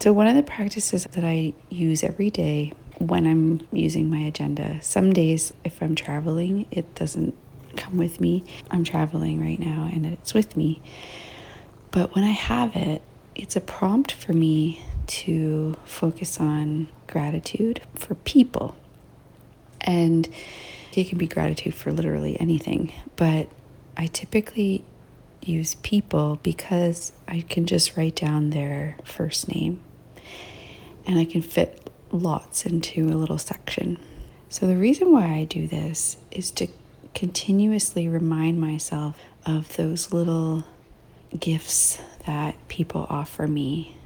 So, one of the practices that I use every day when I'm using my agenda, some days if I'm traveling, it doesn't come with me. I'm traveling right now and it's with me. But when I have it, it's a prompt for me to focus on gratitude for people. And it can be gratitude for literally anything, but I typically use people because I can just write down their first name and I can fit lots into a little section. So, the reason why I do this is to continuously remind myself of those little gifts that people offer me,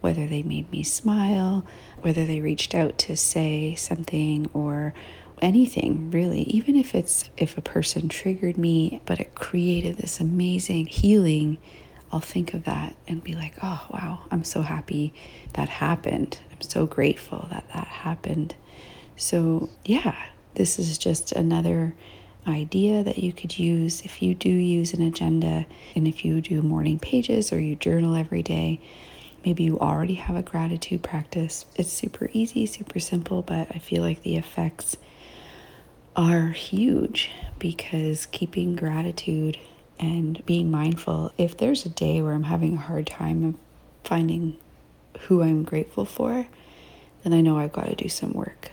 whether they made me smile, whether they reached out to say something or anything really even if it's if a person triggered me but it created this amazing healing I'll think of that and be like, oh, wow, I'm so happy that happened. I'm so grateful that that happened. So, yeah, this is just another idea that you could use if you do use an agenda and if you do morning pages or you journal every day. Maybe you already have a gratitude practice. It's super easy, super simple, but I feel like the effects are huge because keeping gratitude and being mindful. If there's a day where I'm having a hard time finding who I'm grateful for, then I know I've got to do some work.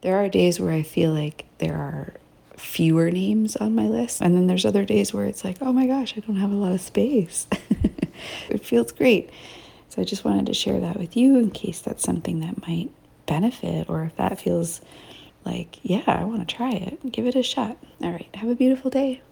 There are days where I feel like there are fewer names on my list, and then there's other days where it's like, oh my gosh, I don't have a lot of space. it feels great. So I just wanted to share that with you in case that's something that might benefit, or if that feels like, yeah, I want to try it, give it a shot. All right, have a beautiful day.